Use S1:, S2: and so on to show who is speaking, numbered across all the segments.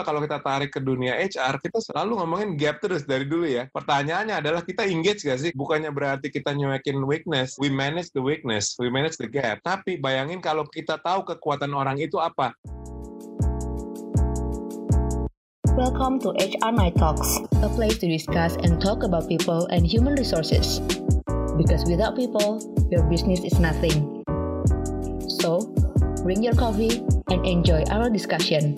S1: kalau kita tarik ke dunia HR, kita selalu ngomongin gap terus dari dulu ya. Pertanyaannya adalah kita engage gak sih? Bukannya berarti kita nyuekin weakness, we manage the weakness, we manage the gap. Tapi bayangin kalau kita tahu kekuatan orang itu apa.
S2: Welcome to HR Night Talks, a place to discuss and talk about people and human resources. Because without people, your business is nothing. So, bring your coffee and enjoy our discussion.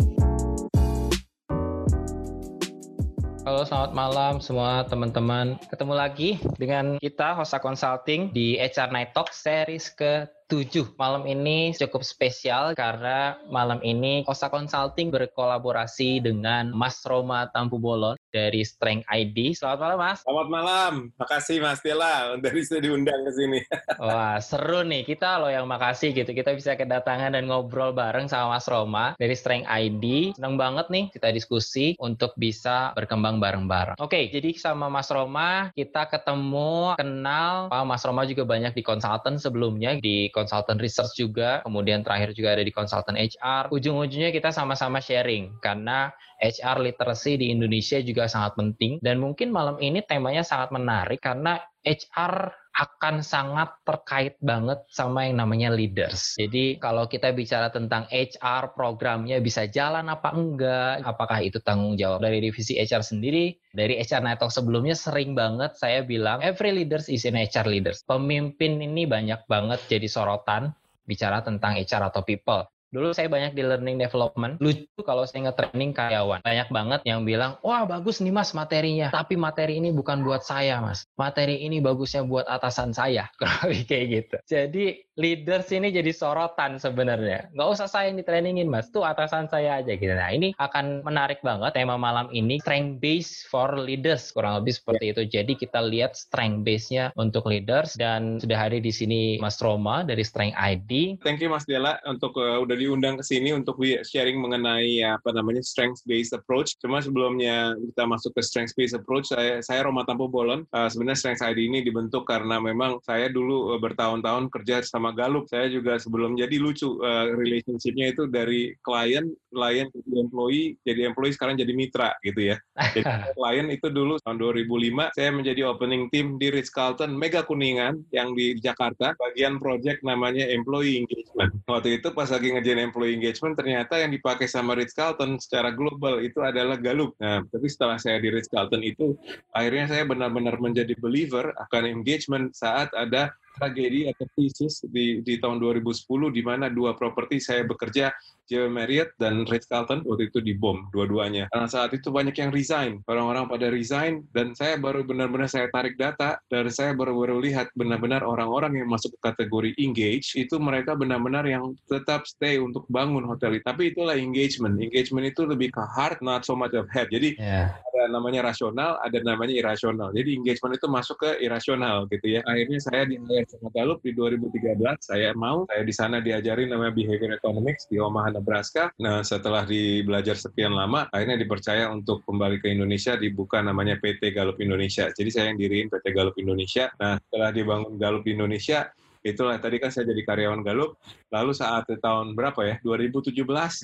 S3: Halo, selamat malam semua teman-teman. Ketemu lagi dengan kita Hosa Consulting di HR Night Talk series ke 7. Malam ini cukup spesial karena malam ini Hosa Consulting berkolaborasi dengan Mas Roma Tampu Bolon dari Strength ID. Selamat malam, Mas.
S1: Selamat malam. Makasih, Mas Tila. Dari saya diundang ke sini.
S3: Wah, seru nih. Kita loh yang makasih gitu. Kita bisa kedatangan dan ngobrol bareng sama Mas Roma dari Strength ID. Senang banget nih kita diskusi untuk bisa berkembang bareng-bareng. Oke, jadi sama Mas Roma kita ketemu, kenal. Mas Roma juga banyak di konsultan sebelumnya, di konsultan research juga. Kemudian terakhir juga ada di konsultan HR. Ujung-ujungnya kita sama-sama sharing karena HR literacy di Indonesia juga sangat penting dan mungkin malam ini temanya sangat menarik karena HR akan sangat terkait banget sama yang namanya leaders. Jadi kalau kita bicara tentang HR programnya bisa jalan apa enggak, apakah itu tanggung jawab dari divisi HR sendiri, dari HR Night sebelumnya sering banget saya bilang every leaders is in HR leaders. Pemimpin ini banyak banget jadi sorotan bicara tentang HR atau people. Dulu saya banyak di learning development. Lucu kalau saya nge-training karyawan. Banyak banget yang bilang, wah bagus nih mas materinya. Tapi materi ini bukan buat saya mas. Materi ini bagusnya buat atasan saya. Kayak gitu. Jadi leaders ini jadi sorotan sebenarnya. Nggak usah saya yang di-trainingin mas. Tuh atasan saya aja gitu. Nah ini akan menarik banget tema malam ini. Strength base for leaders. Kurang lebih seperti itu. Jadi kita lihat strength base-nya untuk leaders. Dan sudah hadir di sini Mas Roma dari Strength ID.
S1: Thank you Mas Dela untuk uh, udah diundang ke sini untuk sharing mengenai apa namanya strength based approach. Cuma sebelumnya kita masuk ke strength based approach, saya saya Roma Tampo Bolon. Uh, sebenarnya strength ID ini dibentuk karena memang saya dulu uh, bertahun-tahun kerja sama Galup. Saya juga sebelum jadi lucu uh, relationshipnya itu dari klien, klien jadi employee, jadi employee sekarang jadi mitra gitu ya. Jadi klien itu dulu tahun 2005 saya menjadi opening team di Ritz Carlton Mega Kuningan yang di Jakarta, bagian project namanya employee engagement. Waktu itu pas lagi ngerjain employee engagement ternyata yang dipakai sama Ritz Carlton secara global itu adalah Gallup. Nah, tapi setelah saya di Ritz Carlton itu akhirnya saya benar-benar menjadi believer akan engagement saat ada tragedi atau krisis di, di tahun 2010 di mana dua properti saya bekerja JW Marriott dan Ritz Carlton waktu itu dibom dua-duanya. Karena saat itu banyak yang resign, orang-orang pada resign dan saya baru benar-benar saya tarik data dan saya baru-baru lihat benar-benar orang-orang yang masuk ke kategori engage itu mereka benar-benar yang tetap stay untuk bangun hotel itu. Tapi itulah engagement. Engagement itu lebih ke heart, not so much of head. Jadi yeah. ada namanya rasional, ada namanya irasional. Jadi engagement itu masuk ke irasional gitu ya. Akhirnya saya di sama Gallup di 2013 saya mau saya di sana diajarin namanya behavior economics di Omaha Nebraska. Nah, setelah di belajar sekian lama, akhirnya dipercaya untuk kembali ke Indonesia, dibuka namanya PT Galup Indonesia. Jadi saya yang diriin PT Galup Indonesia. Nah, setelah dibangun Galup Indonesia, itulah tadi kan saya jadi karyawan Galup lalu saat tahun berapa ya? 2017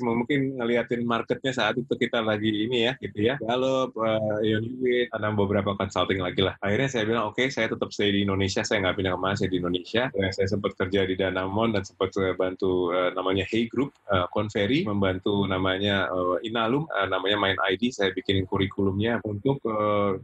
S1: mungkin ngeliatin marketnya saat itu kita lagi ini ya gitu ya. Galup uh, Unit ada beberapa consulting lagi lah. Akhirnya saya bilang oke okay, saya tetap stay di Indonesia saya nggak pindah ke mana saya di Indonesia. Saya sempat kerja di Danamon dan sempat bantu uh, namanya Hey Group uh, Conferry membantu namanya uh, Inalum uh, namanya Main ID saya bikinin kurikulumnya untuk uh,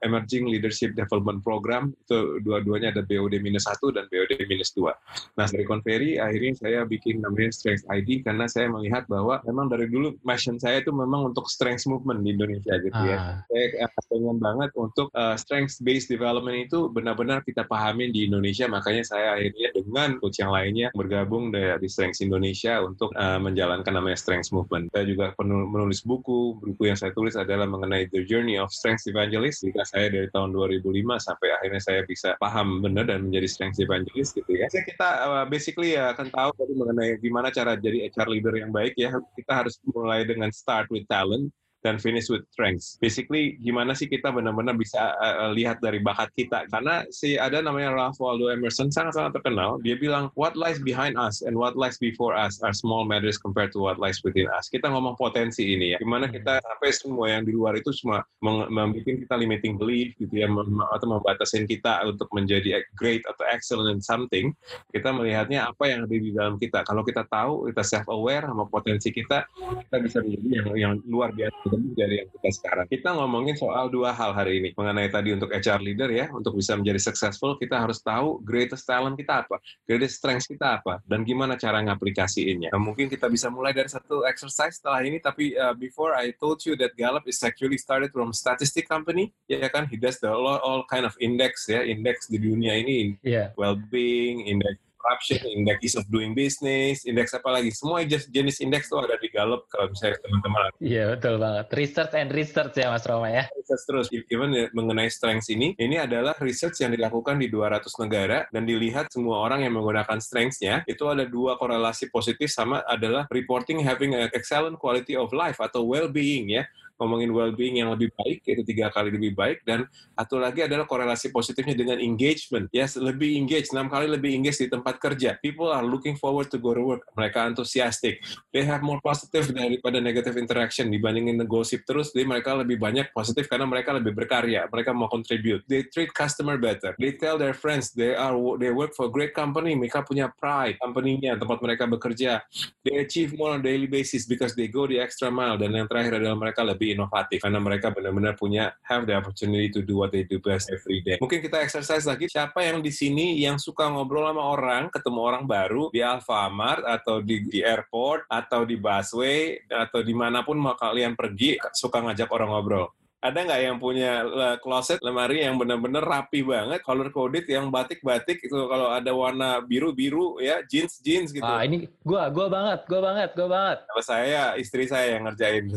S1: Emerging Leadership Development Program. Itu dua-duanya ada BOD minus satu dan BOD minus minus 2. Nah, dari Converi akhirnya saya bikin namanya Strength ID karena saya melihat bahwa memang dari dulu passion saya itu memang untuk strength movement di Indonesia gitu ya. ah. ya. Saya pengen banget untuk uh, strength based development itu benar-benar kita pahamin di Indonesia, makanya saya akhirnya dengan coach yang lainnya bergabung dari Strength Indonesia untuk uh, menjalankan namanya strength movement. Saya juga menulis buku, buku yang saya tulis adalah mengenai The Journey of Strength Evangelist. Jika saya dari tahun 2005 sampai akhirnya saya bisa paham benar dan menjadi strength evangelist gitu ya. Jadi kita uh, basically ya akan tahu tadi mengenai gimana cara jadi HR leader yang baik ya. Kita harus mulai dengan start with talent dan finish with strengths. Basically, gimana sih kita benar-benar bisa uh, lihat dari bakat kita? Karena si ada namanya Ralph Waldo Emerson sangat-sangat terkenal. Dia bilang, what lies behind us and what lies before us are small matters compared to what lies within us. Kita ngomong potensi ini ya. Gimana kita sampai semua yang di luar itu cuma membuat kita limiting belief gitu ya, atau membatasin kita untuk menjadi great atau excellent in something. Kita melihatnya apa yang ada di dalam kita. Kalau kita tahu, kita self aware sama potensi kita, kita bisa menjadi yang, yang luar biasa dari yang kita sekarang. Kita ngomongin soal dua hal hari ini mengenai tadi untuk HR leader ya, untuk bisa menjadi successful kita harus tahu greatest talent kita apa, greatest strength kita apa, dan gimana cara ngaplikasiinnya. Nah, mungkin kita bisa mulai dari satu exercise setelah ini, tapi uh, before I told you that Gallup is actually started from statistic company, ya kan, he does the all, all kind of index ya, index di dunia ini, yeah. well-being, index corruption, indeks ease of doing business, indeks apa lagi. Semua jenis indeks itu ada di Gallup kalau misalnya teman-teman.
S3: Iya, betul banget. Research and research ya Mas Roma ya.
S1: Research terus. Even mengenai strengths ini, ini adalah research yang dilakukan di 200 negara dan dilihat semua orang yang menggunakan strengths-nya, itu ada dua korelasi positif sama adalah reporting having an excellent quality of life atau well-being ya ngomongin well-being yang lebih baik, yaitu tiga kali lebih baik, dan satu lagi adalah korelasi positifnya dengan engagement. Yes, lebih engage, enam kali lebih engage di tempat kerja. People are looking forward to go to work. Mereka enthusiastic. They have more positive daripada negative interaction dibandingin gosip terus. Jadi mereka lebih banyak positif karena mereka lebih berkarya. Mereka mau contribute. They treat customer better. They tell their friends they are they work for great company. Mereka punya pride company-nya tempat mereka bekerja. They achieve more on daily basis because they go the extra mile. Dan yang terakhir adalah mereka lebih inovatif karena mereka benar-benar punya have the opportunity to do what they do best every day. Mungkin kita exercise lagi siapa yang di sini yang suka ngobrol sama orang, ketemu orang baru di Alfamart atau di, di airport atau di busway atau di mana pun mau kalian pergi suka ngajak orang ngobrol ada nggak yang punya closet lemari yang benar-benar rapi banget, color coded yang batik-batik itu kalau ada warna biru-biru ya, jeans jeans gitu.
S3: Ah, ini gua gua banget, gua banget, gua banget.
S1: Kalau saya istri saya yang ngerjain.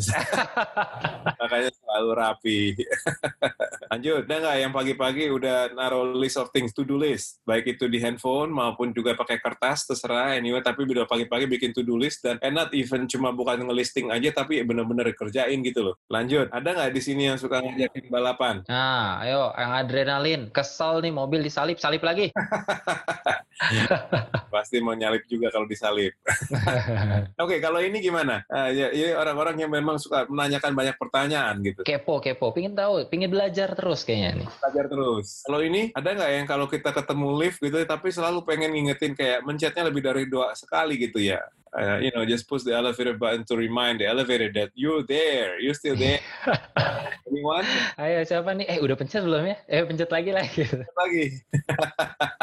S1: Makanya selalu rapi. Lanjut, ada nggak yang pagi-pagi udah naruh list of things, to-do list, baik itu di handphone maupun juga pakai kertas, terserah anyway, tapi udah pagi-pagi bikin to-do list dan and not even cuma bukan ngelisting aja, tapi bener-bener kerjain gitu loh. Lanjut, ada nggak di sini yang suka ngajakin balapan?
S3: Nah, ayo, yang adrenalin, kesel nih mobil disalip, salip lagi.
S1: Pasti mau nyalip juga kalau disalip. Oke, okay, kalau ini gimana? Uh, ya, ya orang-orang yang memang suka menanyakan banyak pertanyaan gitu.
S3: Kepo, kepo, pingin tahu, pingin belajar terus kayaknya nih.
S1: Belajar terus. Kalau ini ada nggak yang kalau kita ketemu lift gitu, tapi selalu pengen ngingetin kayak mencetnya lebih dari dua sekali gitu ya? Uh, you know, just push the elevator button to remind the elevator that you're there, you're still there.
S3: Anyone? Ayo siapa nih? Eh udah pencet belum ya? Eh pencet lagi lah. Gitu.
S1: Lagi.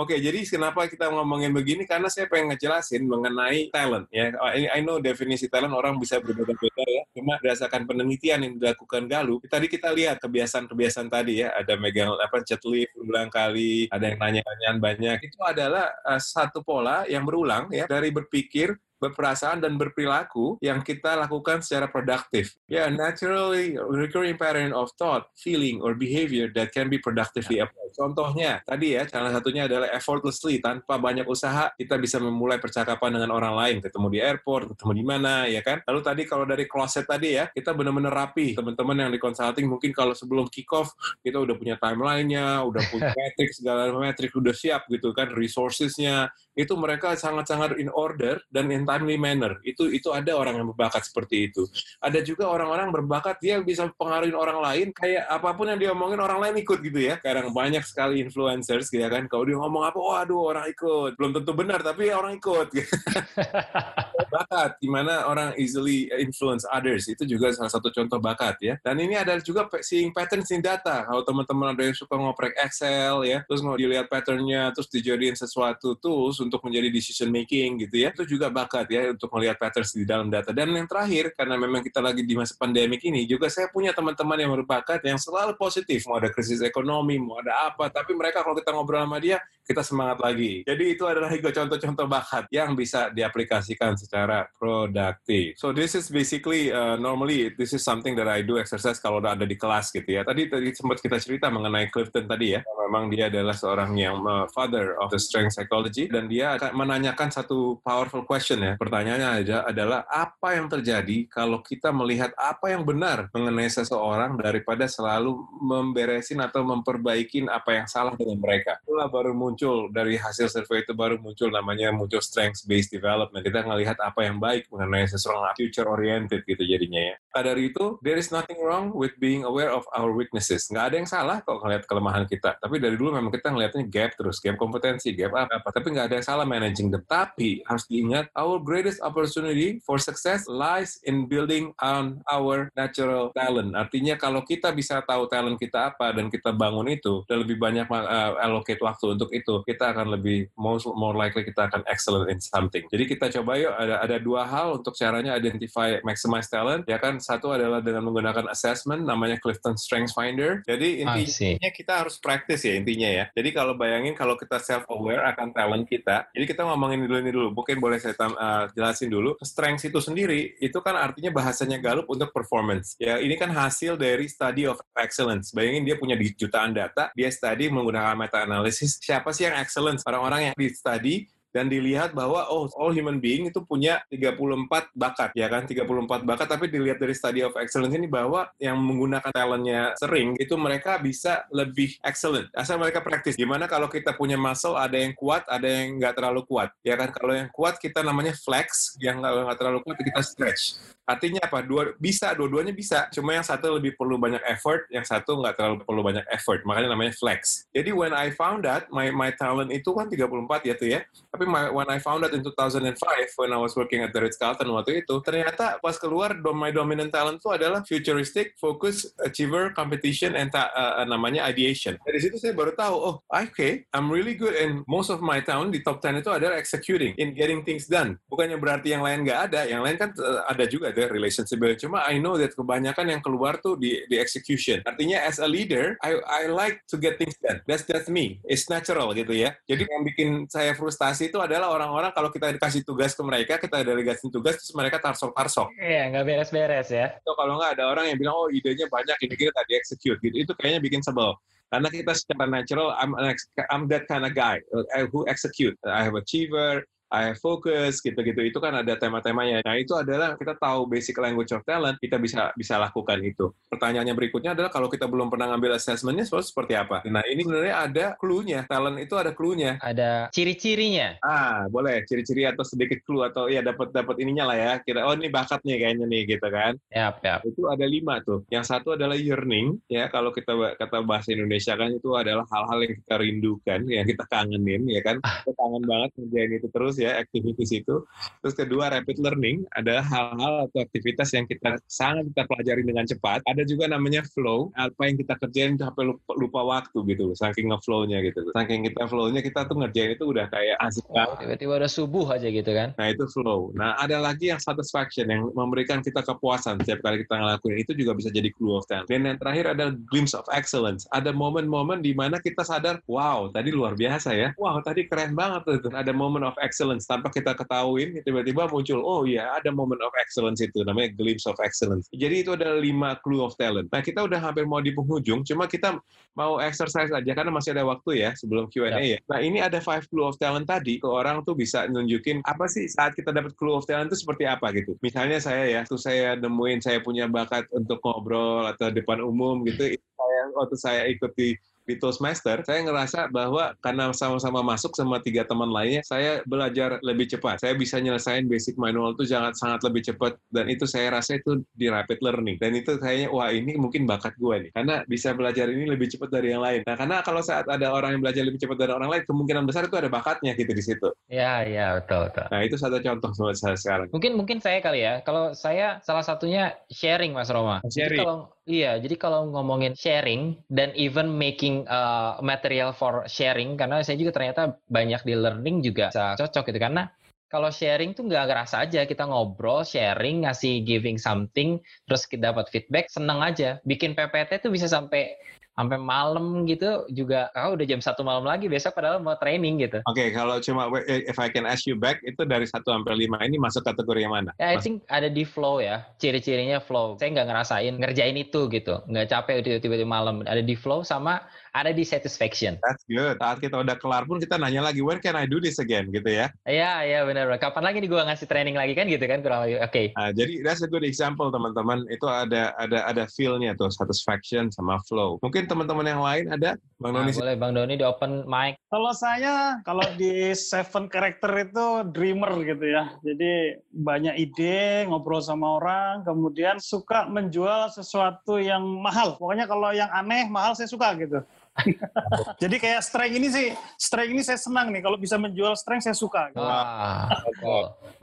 S1: Oke, okay, jadi kenapa kita ngomongin begini? Karena saya pengen ngejelasin mengenai talent. Ya, I know definisi talent orang bisa berbeda-beda ya. Cuma berdasarkan penelitian yang dilakukan Galup, tadi kita lihat kebiasaan-kebiasaan tadi ya. Ada megang apa chat lift berulang kali, ada yang nanya-nanyaan banyak. Itu adalah uh, satu pola yang berulang ya dari berpikir berperasaan dan berperilaku yang kita lakukan secara produktif. Ya, yeah, naturally recurring pattern of thought, feeling, or behavior that can be productively applied. Contohnya, tadi ya, salah satunya adalah effortlessly, tanpa banyak usaha, kita bisa memulai percakapan dengan orang lain, ketemu di airport, ketemu di mana, ya kan? Lalu tadi kalau dari closet tadi ya, kita benar-benar rapi. Teman-teman yang di consulting mungkin kalau sebelum kick off, kita udah punya timeline-nya, udah punya metrik, segala metrik, udah siap gitu kan, resources-nya, itu mereka sangat-sangat in order dan in timely manner. Itu itu ada orang yang berbakat seperti itu. Ada juga orang-orang berbakat dia bisa pengaruhin orang lain kayak apa pun yang dia omongin orang lain ikut gitu ya. Sekarang banyak sekali influencers gitu ya kan. Kalau dia ngomong apa, oh aduh orang ikut. Belum tentu benar tapi orang ikut. bakat gimana orang easily influence others itu juga salah satu contoh bakat ya. Dan ini ada juga seeing patterns in data. Kalau teman-teman ada yang suka ngoprek Excel ya, terus mau dilihat patternnya, terus dijadiin sesuatu tools untuk menjadi decision making gitu ya, itu juga bakat ya untuk melihat patterns di dalam data. Dan yang terakhir, karena memang kita lagi di masa pandemik ini, juga saya punya teman-teman yang berbakat yang selalu positif. Mau ada krisis ekonomi, mau ada apa, tapi mereka kalau kita ngobrol sama dia, kita semangat lagi. Jadi itu adalah tiga contoh-contoh bakat yang bisa diaplikasikan secara produktif. So this is basically uh, normally this is something that I do exercise kalau ada di kelas gitu ya. Tadi tadi sempat kita cerita mengenai Clifton tadi ya. Memang dia adalah seorang yang uh, father of the strength psychology dan dia akan menanyakan satu powerful question ya. Pertanyaannya aja adalah apa yang terjadi kalau kita melihat apa yang benar mengenai seseorang daripada selalu memberesin atau memperbaiki apa yang salah dengan mereka. Itulah baru muncul dari hasil survei itu baru muncul namanya muncul strength based development. Kita ngelihat apa yang baik mengenai seseorang future oriented gitu jadinya ya. Nah, dari itu there is nothing wrong with being aware of our weaknesses. Nggak ada yang salah kalau ngelihat kelemahan kita. Tapi dari dulu memang kita ngelihatnya gap terus, gap kompetensi, gap apa, apa. Tapi nggak ada yang salah managing them. Tapi harus diingat our greatest opportunity for success lies in building on our natural talent. Artinya kalau kita bisa tahu talent kita apa dan kita bangun itu dan lebih banyak uh, allocate waktu untuk itu, kita akan lebih most more likely kita akan excellent in something. Jadi kita coba yuk ada ada dua hal untuk caranya identify maximize talent ya kan satu adalah dengan menggunakan assessment namanya Clifton Strength Finder. Jadi intinya kita harus praktis ya intinya ya. Jadi kalau bayangin kalau kita self aware akan talent kita, jadi kita ngomongin dulu ini dulu. Mungkin boleh saya uh, jelasin dulu. Strength itu sendiri itu kan artinya bahasanya Gallup untuk performance. Ya ini kan hasil dari study of excellence. Bayangin dia punya jutaan data, dia study menggunakan meta analysis. Siapa sih yang excellence? Orang-orang yang di study dan dilihat bahwa oh all human being itu punya 34 bakat ya kan 34 bakat tapi dilihat dari study of excellence ini bahwa yang menggunakan talentnya sering itu mereka bisa lebih excellent asal mereka praktis gimana kalau kita punya muscle ada yang kuat ada yang nggak terlalu kuat ya kan kalau yang kuat kita namanya flex yang nggak terlalu kuat kita stretch Artinya apa? Dua bisa, dua-duanya bisa. Cuma yang satu lebih perlu banyak effort, yang satu nggak terlalu perlu banyak effort. Makanya namanya flex. Jadi when I found that my my talent itu kan 34 ya tuh ya. My, when I found that in 2005 when I was working at the Ritz Carlton waktu itu, ternyata pas keluar my dominant talent itu adalah futuristic, focus, achiever, competition, and ta, uh, namanya ideation. Dari situ saya baru tahu, oh okay, I'm really good and most of my talent di top 10 itu adalah executing, in getting things done. Bukannya berarti yang lain nggak ada, yang lain kan uh, ada juga ada relationship. Cuma I know that kebanyakan yang keluar tuh di di execution. Artinya as a leader I I like to get things done. That's that's me. It's natural gitu ya. Jadi yang bikin saya frustasi itu adalah orang-orang kalau kita dikasih tugas ke mereka kita delegasi tugas terus mereka tarsok tarsok
S3: iya nggak beres-beres ya.
S1: So, kalau nggak ada orang yang bilang oh idenya banyak ini kita tadi execute gitu. Itu kayaknya bikin sebel. Karena kita secara natural I'm I'm that kind of guy uh, who execute. I have achiever I focus gitu-gitu itu kan ada tema-temanya. Nah itu adalah kita tahu basic language of talent kita bisa bisa lakukan itu. Pertanyaannya berikutnya adalah kalau kita belum pernah ngambil assessmentnya seperti apa? Nah ini sebenarnya ada clue-nya. Talent itu ada clue-nya.
S3: Ada ciri-cirinya.
S1: Ah boleh ciri-ciri atau sedikit clue atau ya dapat dapat ininya lah ya. Kita oh ini bakat nih kayaknya nih gitu kan.
S3: Yap, yap.
S1: Itu ada lima tuh. Yang satu adalah yearning ya kalau kita kata bahasa Indonesia kan itu adalah hal-hal yang kita rindukan, yang kita kangenin ya kan. Ah. Kita kangen banget ngerjain itu terus ya activities itu. Terus kedua rapid learning ada hal-hal atau aktivitas yang kita sangat kita pelajari dengan cepat. Ada juga namanya flow, apa yang kita kerjain sampai lupa, lupa waktu gitu, saking nge-flow-nya gitu. Saking kita flow-nya kita tuh ngerjain itu udah kayak asik banget.
S3: Tiba-tiba udah subuh aja gitu kan.
S1: Nah itu flow. Nah ada lagi yang satisfaction yang memberikan kita kepuasan setiap kali kita ngelakuin itu juga bisa jadi clue of talent. Dan yang terakhir ada glimpse of excellence. Ada momen-momen di mana kita sadar, wow tadi luar biasa ya. Wow tadi keren banget tuh. Ada moment of excellence excellence. Tanpa kita ketahuin tiba-tiba muncul oh iya ada moment of excellence itu namanya glimpse of excellence. Jadi itu ada lima clue of talent. Nah kita udah hampir mau di penghujung cuma kita mau exercise aja karena masih ada waktu ya sebelum Q&A ya. ya. Nah ini ada five clue of talent tadi ke orang tuh bisa nunjukin apa sih saat kita dapat clue of talent itu seperti apa gitu. Misalnya saya ya tuh saya nemuin saya punya bakat untuk ngobrol atau depan umum gitu saya waktu saya ikuti di Toastmaster, saya ngerasa bahwa karena sama-sama masuk sama tiga teman lainnya, saya belajar lebih cepat. Saya bisa nyelesain basic manual itu sangat sangat lebih cepat dan itu saya rasa itu di rapid learning. Dan itu kayaknya wah ini mungkin bakat gue nih, karena bisa belajar ini lebih cepat dari yang lain. Nah karena kalau saat ada orang yang belajar lebih cepat dari orang lain, kemungkinan besar itu ada bakatnya gitu di situ.
S3: Ya ya betul betul.
S1: Nah itu satu contoh menurut saya sekarang.
S3: Mungkin mungkin saya kali ya. Kalau saya salah satunya sharing Mas Roma.
S1: Sharing. Jadi
S3: kalau Iya, jadi kalau ngomongin sharing dan even making uh, material for sharing, karena saya juga ternyata banyak di learning juga bisa cocok gitu karena kalau sharing tuh nggak ngerasa aja kita ngobrol, sharing, ngasih giving something, terus kita dapat feedback, seneng aja. Bikin PPT tuh bisa sampai sampai malam gitu juga oh udah jam satu malam lagi besok padahal mau training gitu.
S1: Oke, okay, kalau cuma if I can ask you back itu dari satu sampai lima ini masuk kategori yang mana?
S3: Ya, I think ada di flow ya. Ciri-cirinya flow. Saya nggak ngerasain ngerjain itu gitu. Nggak capek tiba-tiba malam. Ada di flow sama ada di satisfaction.
S1: That's good. Saat kita udah kelar pun kita nanya lagi, when can I do this again gitu ya?
S3: Iya, iya benar. Kapan lagi nih gue ngasih training lagi kan gitu kan kurang lebih. Oke. Okay.
S1: Nah, jadi that's a good example teman-teman. Itu ada ada ada feel-nya tuh satisfaction sama flow. Mungkin teman-teman yang lain ada
S3: Bang Doni. Nah, boleh Bang Doni di open mic.
S4: Kalau saya kalau di seven character itu dreamer gitu ya. Jadi banyak ide, ngobrol sama orang, kemudian suka menjual sesuatu yang mahal. Pokoknya kalau yang aneh, mahal saya suka gitu. Jadi kayak strength ini sih, strength ini saya senang nih. Kalau bisa menjual strength saya suka.
S3: Gitu.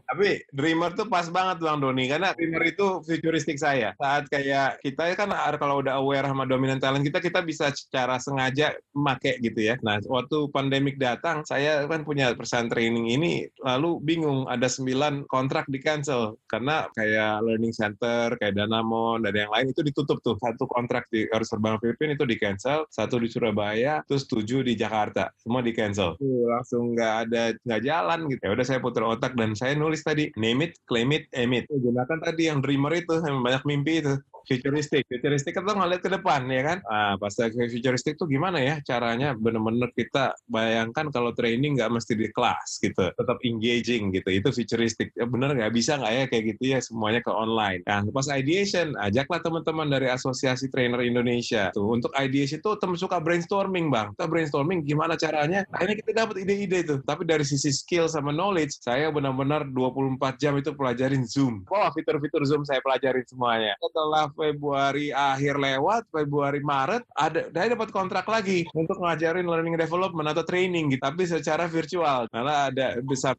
S1: Tapi Dreamer tuh pas banget Bang Doni karena Dreamer itu futuristik saya. Saat kayak kita kan kalau udah aware sama dominant talent kita kita bisa secara sengaja make gitu ya. Nah, waktu pandemik datang, saya kan punya perusahaan training ini lalu bingung ada sembilan kontrak di cancel karena kayak learning center, kayak Danamon dan yang lain itu ditutup tuh. Satu kontrak di harus terbang Filipina itu di cancel, satu di Surabaya, terus tujuh di Jakarta, semua di cancel. Uh, langsung nggak ada nggak jalan gitu. Ya udah saya putar otak dan saya nulis tulis tadi, name it, claim it, aim it. Gunakan tadi yang dreamer itu, yang banyak mimpi itu futuristik. Futuristik kan ngeliat ke depan ya kan. Nah, pas futuristik tuh gimana ya caranya bener-bener kita bayangkan kalau training nggak mesti di kelas gitu. Tetap engaging gitu. Itu futuristik. Ya bener nggak bisa nggak ya kayak gitu ya semuanya ke online. Nah, pas ideation, ajaklah teman-teman dari Asosiasi Trainer Indonesia. Tuh, untuk ideation itu teman suka brainstorming bang. Kita brainstorming gimana caranya. Ini kita dapat ide-ide tuh. Tapi dari sisi skill sama knowledge, saya benar-benar 24 jam itu pelajarin Zoom. Wah, fitur-fitur Zoom saya pelajarin semuanya. Setelah Februari akhir lewat, Februari Maret ada saya dapat kontrak lagi untuk ngajarin learning development atau training gitu, tapi secara virtual. Malah ada bisa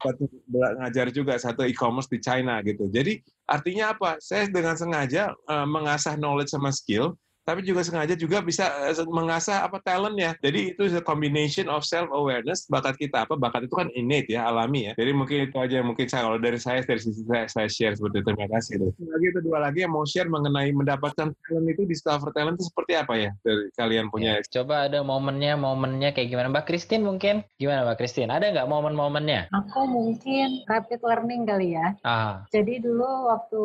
S1: ngajar juga satu e-commerce di China gitu. Jadi artinya apa? Saya dengan sengaja uh, mengasah knowledge sama skill tapi juga sengaja juga bisa eh, mengasah apa talentnya. Jadi itu a combination of self awareness bakat kita apa bakat itu kan innate ya alami ya. Jadi mungkin itu aja mungkin saya kalau dari saya dari sisi saya, saya share seperti itu. Terima kasih. Itu. Lagi itu dua lagi yang mau share mengenai mendapatkan talent itu discover talent itu seperti apa ya dari kalian punya. Ya,
S3: coba ada momennya momennya kayak gimana Mbak Christine mungkin gimana Mbak Christine ada nggak momen-momennya?
S5: Aku mungkin rapid learning kali ya. Ah. Jadi dulu waktu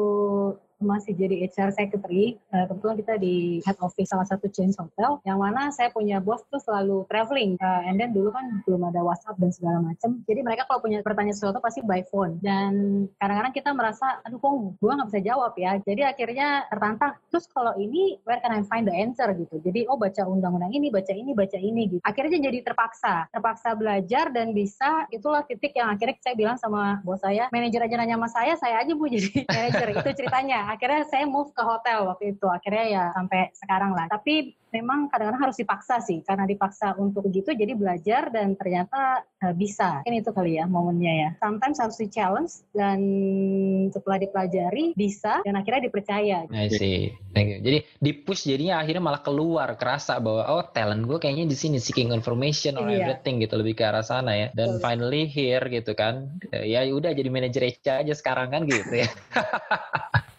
S5: masih jadi HR secretary, uh, kebetulan kita di head office salah satu chain hotel, yang mana saya punya bos tuh selalu traveling, uh, and then dulu kan belum ada WhatsApp dan segala macam. Jadi mereka kalau punya pertanyaan sesuatu pasti by phone. Dan kadang-kadang kita merasa, aduh kok gue nggak bisa jawab ya. Jadi akhirnya tertantang, terus kalau ini where can I find the answer gitu. Jadi oh baca undang-undang ini, baca ini, baca ini gitu. Akhirnya jadi terpaksa, terpaksa belajar dan bisa itulah titik yang akhirnya saya bilang sama bos saya, manajer aja nanya sama saya, saya aja mau jadi manajer. itu ceritanya akhirnya saya move ke hotel waktu itu. Akhirnya ya sampai sekarang lah. Tapi memang kadang-kadang harus dipaksa sih. Karena dipaksa untuk begitu jadi belajar dan ternyata uh, bisa. Ini itu kali ya momennya ya. Sometimes harus di challenge dan setelah dipelajari bisa dan akhirnya dipercaya.
S3: I see. Thank you. Jadi di push jadinya akhirnya malah keluar kerasa bahwa oh talent gue kayaknya di sini seeking information or iya. everything gitu lebih ke arah sana ya. Dan Betul. finally here gitu kan. Ya udah jadi manajer aja sekarang kan gitu ya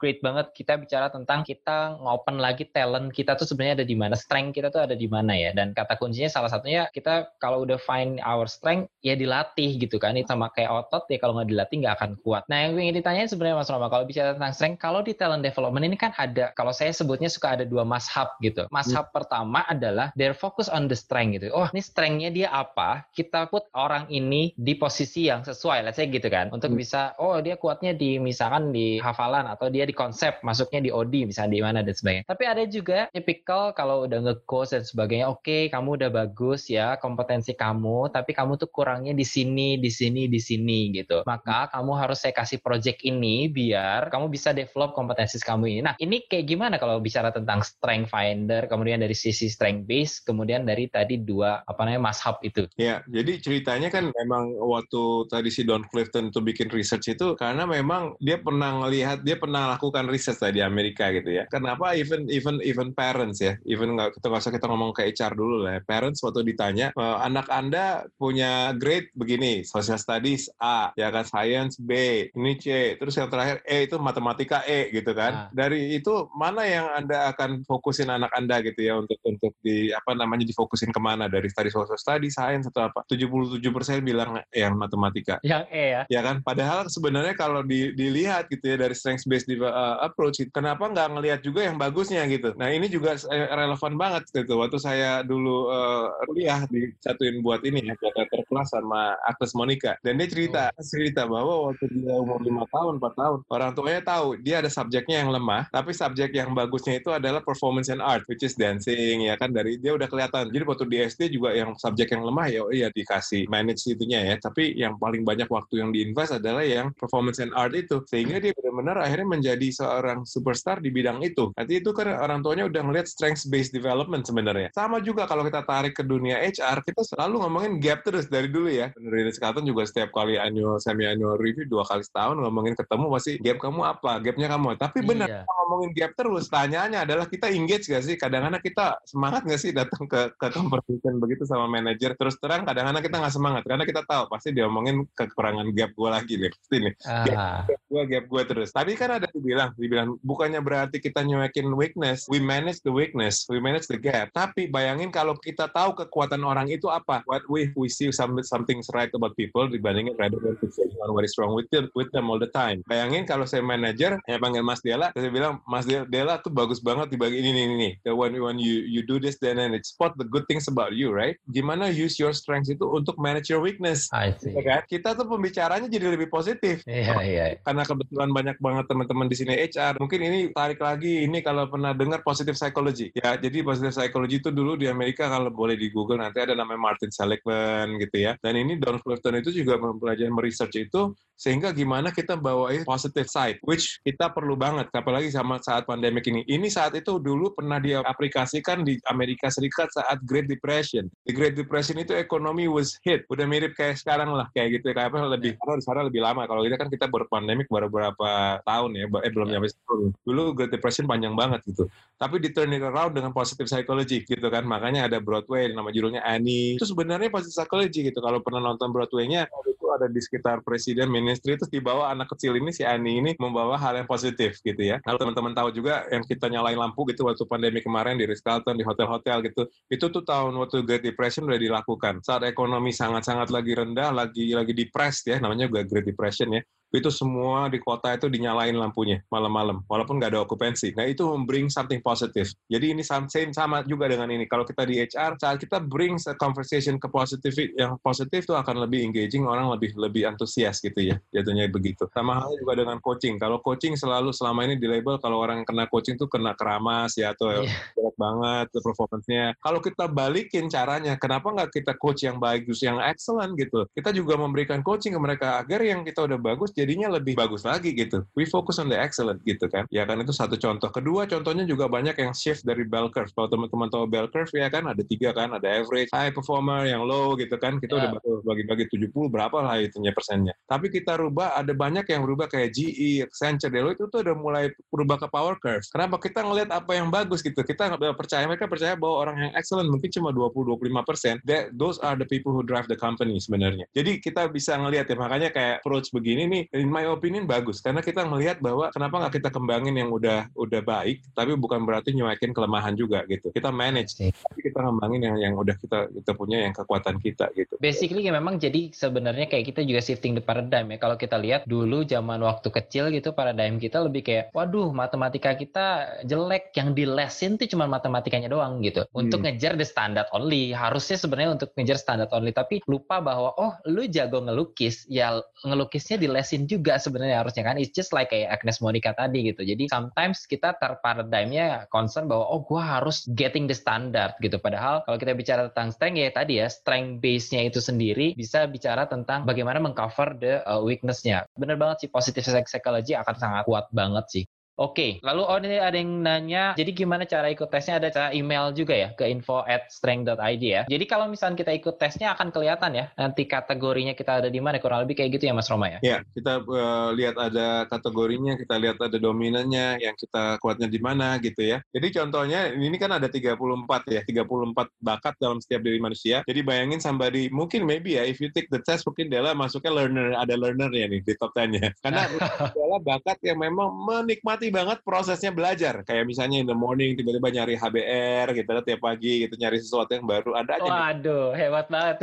S3: Great banget kita bicara tentang kita ngopen lagi talent kita tuh sebenarnya ada di mana, strength kita tuh ada di mana ya. Dan kata kuncinya salah satunya kita kalau udah find our strength ya dilatih gitu kan. Itu sama kayak otot ya kalau nggak dilatih nggak akan kuat. Nah yang ingin ditanyain sebenarnya Mas Roma kalau bicara tentang strength, kalau di talent development ini kan ada kalau saya sebutnya suka ada dua mashab gitu. Mashab hmm. pertama adalah their focus on the strength gitu. Oh ini strengthnya dia apa? Kita put orang ini di posisi yang sesuai, let's say gitu kan. Untuk hmm. bisa oh dia kuatnya di misalkan di hafalan atau dia di konsep masuknya di OD misalnya di mana dan sebagainya. Tapi ada juga tipikal kalau udah nge-coach dan sebagainya, oke okay, kamu udah bagus ya kompetensi kamu, tapi kamu tuh kurangnya di sini, di sini, di sini gitu. Maka kamu harus saya kasih project ini biar kamu bisa develop kompetensi kamu ini. Nah ini kayak gimana kalau bicara tentang strength finder, kemudian dari sisi strength base, kemudian dari tadi dua apa namanya mashab itu.
S1: Ya, jadi ceritanya kan memang waktu tadi si Don Clifton itu bikin research itu karena memang dia pernah ngelihat lihat dia pernah lakukan riset di Amerika gitu ya. Kenapa even even even parents ya, even nggak kita nggak usah kita ngomong ke HR dulu lah. Ya. Parents waktu ditanya e, anak anda punya grade begini, social studies A, ya kan science B, ini C, terus yang terakhir E itu matematika E gitu kan. Nah. Dari itu mana yang anda akan fokusin anak anda gitu ya untuk untuk di apa namanya difokusin ke mana dari study social study, science atau apa? 77% bilang yang matematika.
S3: Yang E ya.
S1: Ya kan. Padahal sebenarnya kalau di, dilihat gitu ya dari strength based uh, approach, kenapa nggak ngelihat juga yang bagusnya gitu. Nah ini juga relevan banget gitu. Waktu saya dulu uh, kuliah disatuin buat ini ya, buat kelas sama Agnes Monica. Dan dia cerita, oh. cerita bahwa waktu dia umur lima tahun, empat tahun, orang tuanya tahu dia ada subjeknya yang lemah, tapi subjek yang bagusnya itu adalah performance and art, which is dancing ya kan dari dia udah kelihatan. Jadi waktu di SD juga yang subjek yang lemah ya oh iya dikasih manage itunya ya. Tapi yang paling banyak waktu yang diinvest adalah yang performance and art itu. Sehingga dia benar-benar akhirnya menjadi seorang superstar di bidang itu. Nanti itu kan orang tuanya udah ngeliat strength based development sebenarnya. Sama juga kalau kita tarik ke dunia HR, kita selalu ngomongin gap terus dari dulu ya. Dari Sekarang juga setiap kali annual semi annual review dua kali setahun ngomongin ketemu pasti gap kamu apa, gapnya kamu. Tapi benar iya. ngomongin gap terus. Tanyanya adalah kita engage gak sih? Kadang-kadang kita semangat gak sih datang ke ke conversation begitu sama manajer. Terus terang kadang-kadang kita nggak semangat karena kita tahu pasti dia omongin kekurangan gap gue lagi nih pasti nih. Ah. Gap gue gap gue terus. Tadi kan ada dibilang, dibilang bukannya berarti kita nyuekin weakness, we manage the weakness, we manage the gap. Tapi bayangin kalau kita tahu kekuatan orang itu apa, what we we see some, something's right about people dibandingin rather than saying on what is wrong with them, with them all the time. Bayangin kalau saya manager, saya panggil Mas Dela, saya bilang Mas Dela tuh bagus banget di bagian ini ini ini. When when you you do this then and it spot the good things about you, right? Gimana use your strengths itu untuk manage your weakness.
S3: I see. Ya
S1: kan? Kita tuh pembicaranya jadi lebih positif.
S3: Iya, yeah, iya. Yeah.
S1: Karena kebetulan banyak banget teman-teman di sini HR. Mungkin ini tarik lagi ini kalau pernah dengar positive psychology. Ya, jadi positive psychology itu dulu di Amerika kalau boleh di Google nanti ada namanya Martin Seligman gitu ya. Dan ini Don Clifton itu juga mempelajari research itu sehingga gimana kita bawain positive side which kita perlu banget apalagi sama saat pandemik ini. Ini saat itu dulu pernah diaplikasikan di Amerika Serikat saat Great Depression. Di Great Depression itu ekonomi was hit. Udah mirip kayak sekarang lah kayak gitu kayak apa lebih karena sana lebih lama. Kalau kita kan kita baru pandemik baru berapa tahun ya, eh belum nyampe setahun. Dulu Great Depression panjang banget gitu. Tapi di turn it around dengan positive psychology gitu kan. Makanya ada Broadway nama judulnya Annie. Itu sebenarnya positive psychology gitu. Kalau pernah nonton Broadway-nya itu ada di sekitar presiden ministry terus dibawa anak kecil ini si Annie ini membawa hal yang positif gitu ya. Kalau teman-teman tahu juga yang kita nyalain lampu gitu waktu pandemi kemarin di Ritz Carlton di hotel-hotel gitu. Itu tuh tahun waktu Great Depression udah dilakukan. Saat ekonomi sangat-sangat lagi rendah, lagi lagi depressed ya, namanya juga Great Depression ya itu semua di kota itu dinyalain lampunya malam-malam walaupun nggak ada okupansi. Nah itu bring something positif. Jadi ini same sama juga dengan ini. Kalau kita di HR saat kita bring a conversation ke positif yang positif itu akan lebih engaging, orang lebih lebih antusias gitu ya. Jatuhnya begitu. Sama halnya juga dengan coaching. Kalau coaching selalu selama ini di label kalau orang kena coaching tuh kena keramas ya atau yeah. jelek banget performance-nya. Kalau kita balikin caranya, kenapa nggak kita coach yang bagus, yang excellent gitu. Kita juga memberikan coaching ke mereka agar yang kita udah bagus jadinya lebih bagus lagi gitu. We focus on the excellent gitu kan. Ya kan itu satu contoh. Kedua contohnya juga banyak yang shift dari bell curve. Kalau teman-teman tahu bell curve ya kan ada tiga kan, ada average, high performer, yang low gitu kan. Kita yeah. udah bagi-bagi 70 berapa lah itunya persennya. Tapi kita rubah ada banyak yang berubah kayak GE, Accenture, Deloitte itu tuh udah mulai berubah ke power curve. Kenapa? Kita ngelihat apa yang bagus gitu. Kita nggak percaya mereka percaya bahwa orang yang excellent mungkin cuma 20-25 persen. Those are the people who drive the company sebenarnya. Jadi kita bisa ngelihat ya makanya kayak approach begini nih in my opinion bagus. Karena kita melihat bahwa kenapa nggak kita kembangin yang udah udah baik tapi bukan berarti nyuekin kelemahan juga gitu. Kita manage tapi kita kembangin yang yang udah kita kita punya yang kekuatan kita gitu.
S3: Basically ya memang jadi sebenarnya kayak kita juga shifting the paradigm ya. Kalau kita lihat dulu zaman waktu kecil gitu paradigm kita lebih kayak waduh matematika kita jelek. Yang di lesin tuh cuma matematikanya doang gitu. Untuk hmm. ngejar the standard only. Harusnya sebenarnya untuk ngejar standard only tapi lupa bahwa oh lu jago ngelukis. Ya ngelukisnya di lesin juga sebenarnya harusnya kan. It's just like kayak Agnes Monica tadi gitu. Jadi sometimes kita terparadigmnya concern bahwa oh gue harus getting the standard gitu. Padahal kalau kita bicara tentang strength ya tadi ya strength base-nya itu sendiri bisa bicara tentang bagaimana mengcover the uh, weakness-nya. Bener banget sih positive psychology akan sangat kuat banget sih Oke, lalu oh ini ada yang nanya, jadi gimana cara ikut tesnya? Ada cara email juga ya ke info at strength.id ya. Jadi kalau misalnya kita ikut tesnya akan kelihatan ya nanti kategorinya kita ada di mana kurang lebih kayak gitu ya Mas Roma ya?
S1: Ya, kita uh, lihat ada kategorinya, kita lihat ada dominannya, yang kita kuatnya di mana gitu ya. Jadi contohnya ini kan ada 34 ya, 34 bakat dalam setiap diri manusia. Jadi bayangin somebody mungkin maybe ya if you take the test mungkin Dela masuknya learner ada learner ya nih di top 10-nya. Karena adalah bakat yang memang menikmati banget prosesnya belajar. Kayak misalnya in the morning tiba-tiba nyari HBR gitu tiap pagi gitu nyari sesuatu yang baru ada aja.
S3: Waduh, hebat banget.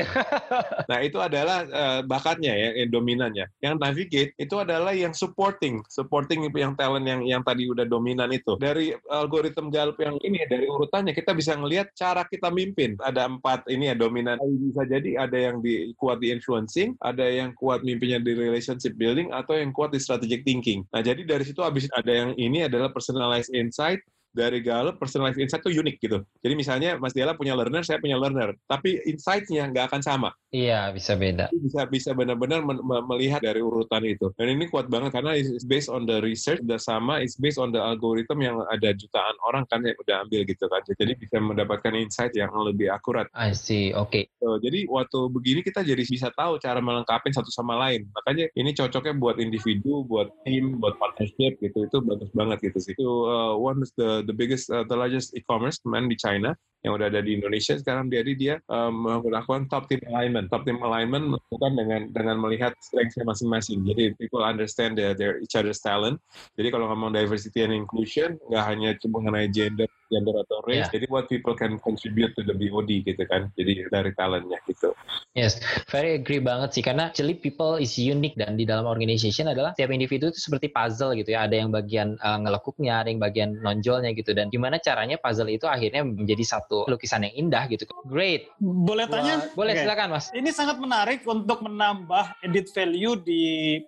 S1: nah, itu adalah uh, bakatnya ya, yang dominannya. Yang navigate itu adalah yang supporting, supporting yang talent yang yang tadi udah dominan itu. Dari algoritma Gallup yang ini dari urutannya kita bisa ngelihat cara kita mimpin. Ada empat ini ya dominan. Bisa jadi ada yang di, kuat di influencing, ada yang kuat mimpinya di relationship building atau yang kuat di strategic thinking. Nah, jadi dari situ habis ada yang ini adalah personalized insight, dari Gallup personalized insight itu unik gitu. Jadi misalnya Mas Diala punya learner, saya punya learner, tapi insight-nya nggak akan sama.
S3: Iya, bisa beda.
S1: Bisa bisa benar-benar melihat dari urutan itu. Dan ini kuat banget karena it's based on the research, udah sama, it's based on the algorithm yang ada jutaan orang kan yang udah ambil gitu kan. Jadi bisa mendapatkan insight yang lebih akurat.
S3: I see, oke. Okay.
S1: So, jadi waktu begini kita jadi bisa tahu cara melengkapi satu sama lain. Makanya ini cocoknya buat individu, buat tim, buat partnership gitu. Itu bagus banget gitu sih. Itu uh, one is the the biggest, uh, the largest e-commerce man di China yang udah ada di Indonesia sekarang jadi dia um, melakukan top team alignment. Top team alignment melakukan dengan dengan melihat strengthnya masing-masing. Jadi people understand their, their each other's talent. Jadi kalau ngomong diversity and inclusion nggak hanya cuma mengenai gender, gender atau race. Yeah. Jadi what people can contribute to the BOD gitu kan. Jadi dari talentnya gitu.
S3: Yes, very agree banget sih karena actually people is unique dan di dalam organization adalah setiap individu itu seperti puzzle gitu ya. Ada yang bagian uh, ngelekuknya, ada yang bagian nonjolnya gitu dan gimana caranya puzzle itu akhirnya menjadi satu lukisan yang indah gitu. Great.
S4: Boleh tanya?
S3: Boleh okay. silakan Mas.
S4: Ini sangat menarik untuk menambah edit value di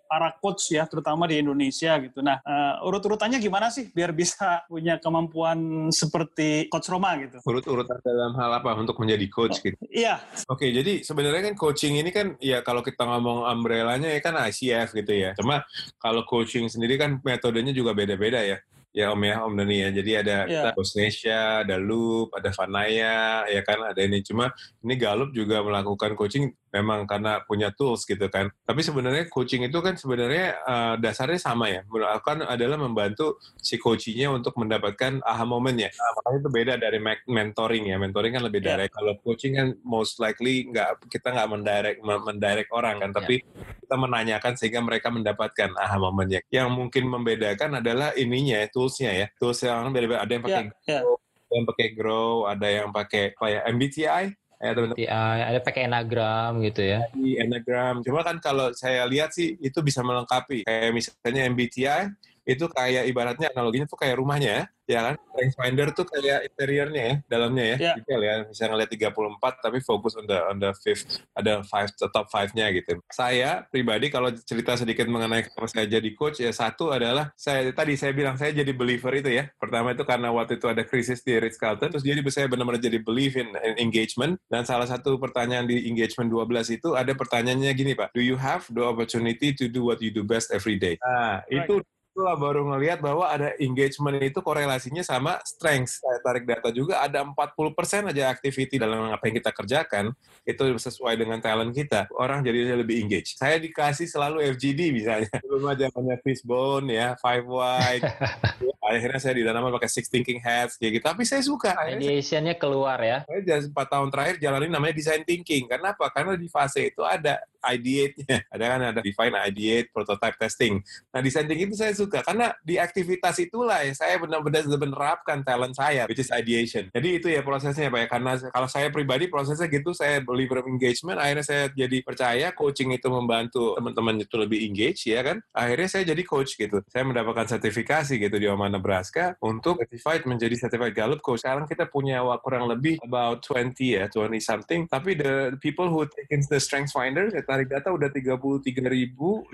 S4: para coach ya, terutama di Indonesia gitu. Nah, uh, urut-urutannya gimana sih biar bisa punya kemampuan seperti coach Roma gitu?
S1: Urut-urutan dalam hal apa untuk menjadi coach oh, gitu?
S4: Iya.
S1: Oke, okay, jadi sebenarnya kan coaching ini kan ya kalau kita ngomong umbrellanya ya kan ICF gitu ya. Cuma kalau coaching sendiri kan metodenya juga beda-beda ya ya Om ya Om Dani ya. Jadi ada yeah. Bosnesia, ada Loop, ada Vanaya, ya kan ada ini. Cuma ini Galup juga melakukan coaching memang karena punya tools gitu kan. Tapi sebenarnya coaching itu kan sebenarnya uh, dasarnya sama ya. Akan adalah membantu si coachingnya untuk mendapatkan aha momennya. Nah, makanya itu beda dari mentoring ya. Mentoring kan lebih yeah. direct. Kalau coaching kan most likely nggak kita nggak mendirect mendirect orang kan, tapi yeah. kita menanyakan sehingga mereka mendapatkan aha momennya. Yang mungkin membedakan adalah ininya toolsnya ya tools yang beda-beda ada yang pakai yeah, yeah. ada yang pakai grow ada yang pakai kayak MBTI
S3: ya teman MBTI ada pakai enagram gitu ya.
S1: Enagram. Cuma kan kalau saya lihat sih itu bisa melengkapi. Kayak misalnya MBTI itu kayak ibaratnya analoginya tuh kayak rumahnya ya kan? Range finder tuh kayak interiornya ya dalamnya ya yeah. detail ya. Bisa ngeliat 34 tapi fokus on the on the fifth ada five top five-nya gitu. Saya pribadi kalau cerita sedikit mengenai kalau saya jadi coach ya satu adalah saya tadi saya bilang saya jadi believer itu ya. Pertama itu karena waktu itu ada krisis di Ritz Carlton terus jadi saya benar-benar jadi believe in, in engagement. Dan salah satu pertanyaan di engagement 12 itu ada pertanyaannya gini Pak. Do you have the opportunity to do what you do best every day? Nah right. itu itulah baru ngelihat bahwa ada engagement itu korelasinya sama strength. Saya tarik data juga ada 40% aja activity dalam apa yang kita kerjakan itu sesuai dengan talent kita. Orang jadi lebih engage. Saya dikasih selalu FGD misalnya. Belum aja punya fishbone ya, five wide. akhirnya saya didanam pakai six thinking hats kayak gitu. Tapi saya suka.
S3: Ideationnya keluar ya.
S1: Saya jadi 4 tahun terakhir jalanin namanya design thinking. Karena apa? Karena di fase itu ada ideate-nya. Ada kan ada define, ideate, prototype testing. Nah, design thinking itu saya suka karena di aktivitas itulah ya saya benar-benar menerapkan talent saya, which is ideation. Jadi itu ya prosesnya Pak ya. Karena kalau saya pribadi prosesnya gitu, saya believer engagement, akhirnya saya jadi percaya coaching itu membantu teman-teman itu lebih engage ya kan. Akhirnya saya jadi coach gitu. Saya mendapatkan sertifikasi gitu di Omaha Nebraska untuk certified menjadi certified Gallup coach. Sekarang kita punya kurang lebih about 20 ya, 20 something. Tapi the people who taking the strength finder tarik data udah 33.500.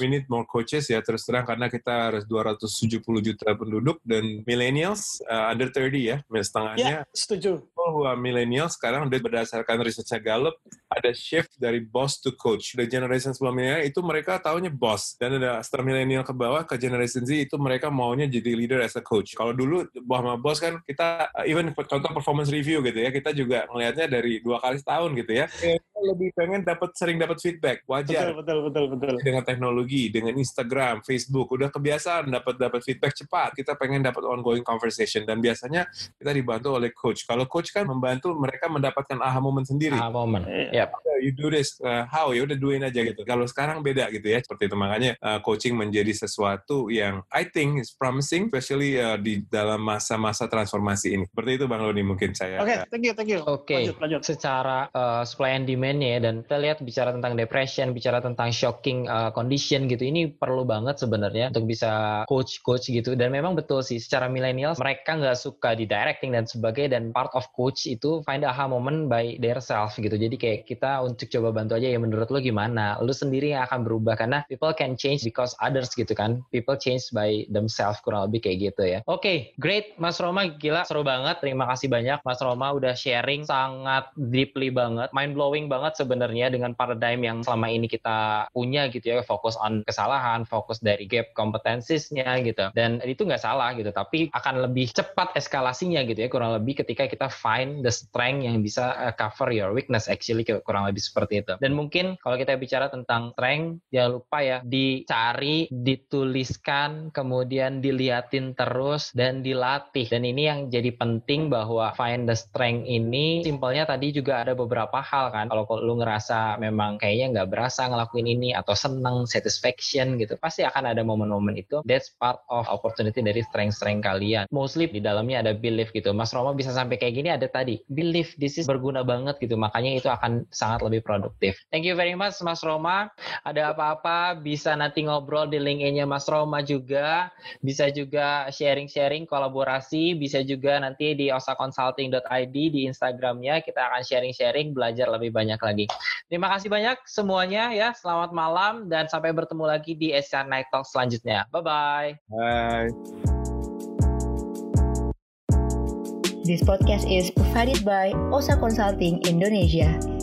S1: We need more coaches ya terus terang karena kita harus 270 juta penduduk dan millennials uh, under 30 ya, setengahnya.
S4: Ya, setuju.
S1: Who are millennials sekarang udah berdasarkan risetnya Gallup ada shift dari boss to coach. The generation sebelumnya itu mereka taunya boss dan ada setelah milenial ke bawah ke generation Z itu mereka maunya jadi leader as a coach. Kalau dulu bahwa bos kan kita even contoh performance review gitu ya kita juga ngelihatnya dari dua kali setahun gitu ya. Lebih pengen dapat sering dapat feedback wajar.
S4: Betul betul betul betul.
S1: Dengan teknologi, dengan Instagram, Facebook udah kebiasaan dapat dapat feedback cepat. Kita pengen dapat ongoing conversation dan biasanya kita dibantu oleh coach. Kalau coach kan membantu mereka mendapatkan aha moment sendiri.
S3: Aha moment.
S1: Yep. You do this uh, how ya udah duin aja gitu. Kalau sekarang beda gitu ya seperti itu makanya uh, coaching menjadi sesuatu yang I think is promising especially uh, di dalam masa-masa transformasi ini. Seperti itu Bang Lodi mungkin saya.
S4: Oke, okay, thank you, thank you.
S3: Oke. Okay. Lanjut, lanjut. Secara uh, supply and demand ya dan kita lihat bicara tentang depression, bicara tentang shocking uh, condition gitu. Ini perlu banget sebenarnya untuk bisa coach-coach gitu dan memang betul sih secara milenial mereka nggak suka di directing dan sebagainya dan part of coach itu find aha moment by their self gitu. Jadi kayak kita untuk coba bantu aja ya menurut lo gimana? Lo sendiri yang akan berubah karena people can change because others gitu kan. People change by themselves kurang lebih kayak gitu ya. Oke, okay, great Mas Roma gila seru banget. Terima kasih banyak Mas Roma udah sharing sangat deeply banget, mind blowing banget sebenarnya dengan paradigm yang selama ini kita punya gitu ya, fokus on kesalahan, fokus dari gap kompetensisnya gitu. Dan itu nggak salah gitu, tapi akan lebih cepat eskalasinya gitu ya kurang lebih ketika kita find the strength yang bisa uh, cover your weakness actually kurang lebih seperti itu. Dan mungkin kalau kita bicara tentang strength, jangan lupa ya dicari, dituliskan, kemudian diliatin terus dan dilatih. Dan ini yang jadi penting bahwa find the strength ini simpelnya tadi juga ada beberapa hal kan. Kalau lu ngerasa memang kayaknya nggak berasa ngelakuin ini atau seneng, satisfaction gitu, pasti akan ada momen-momen itu. That's part of opportunity dari strength-strength kalian. Mostly di dalamnya ada belief gitu. Mas Roma bisa sampai kayak gini ada tadi belief this is berguna banget gitu. Makanya itu akan sangat lebih produktif. Thank you very much Mas Roma. Ada apa-apa bisa nanti ngobrol di LinkedIn-nya Mas Roma juga. Bisa juga sharing-sharing kolaborasi, bisa juga nanti di osaconsulting.id di Instagramnya kita akan sharing-sharing belajar lebih banyak lagi. Terima kasih banyak semuanya ya. Selamat malam dan sampai bertemu lagi di SR Night Talk selanjutnya. Bye-bye.
S1: Bye.
S2: This podcast is provided by OSA Consulting Indonesia.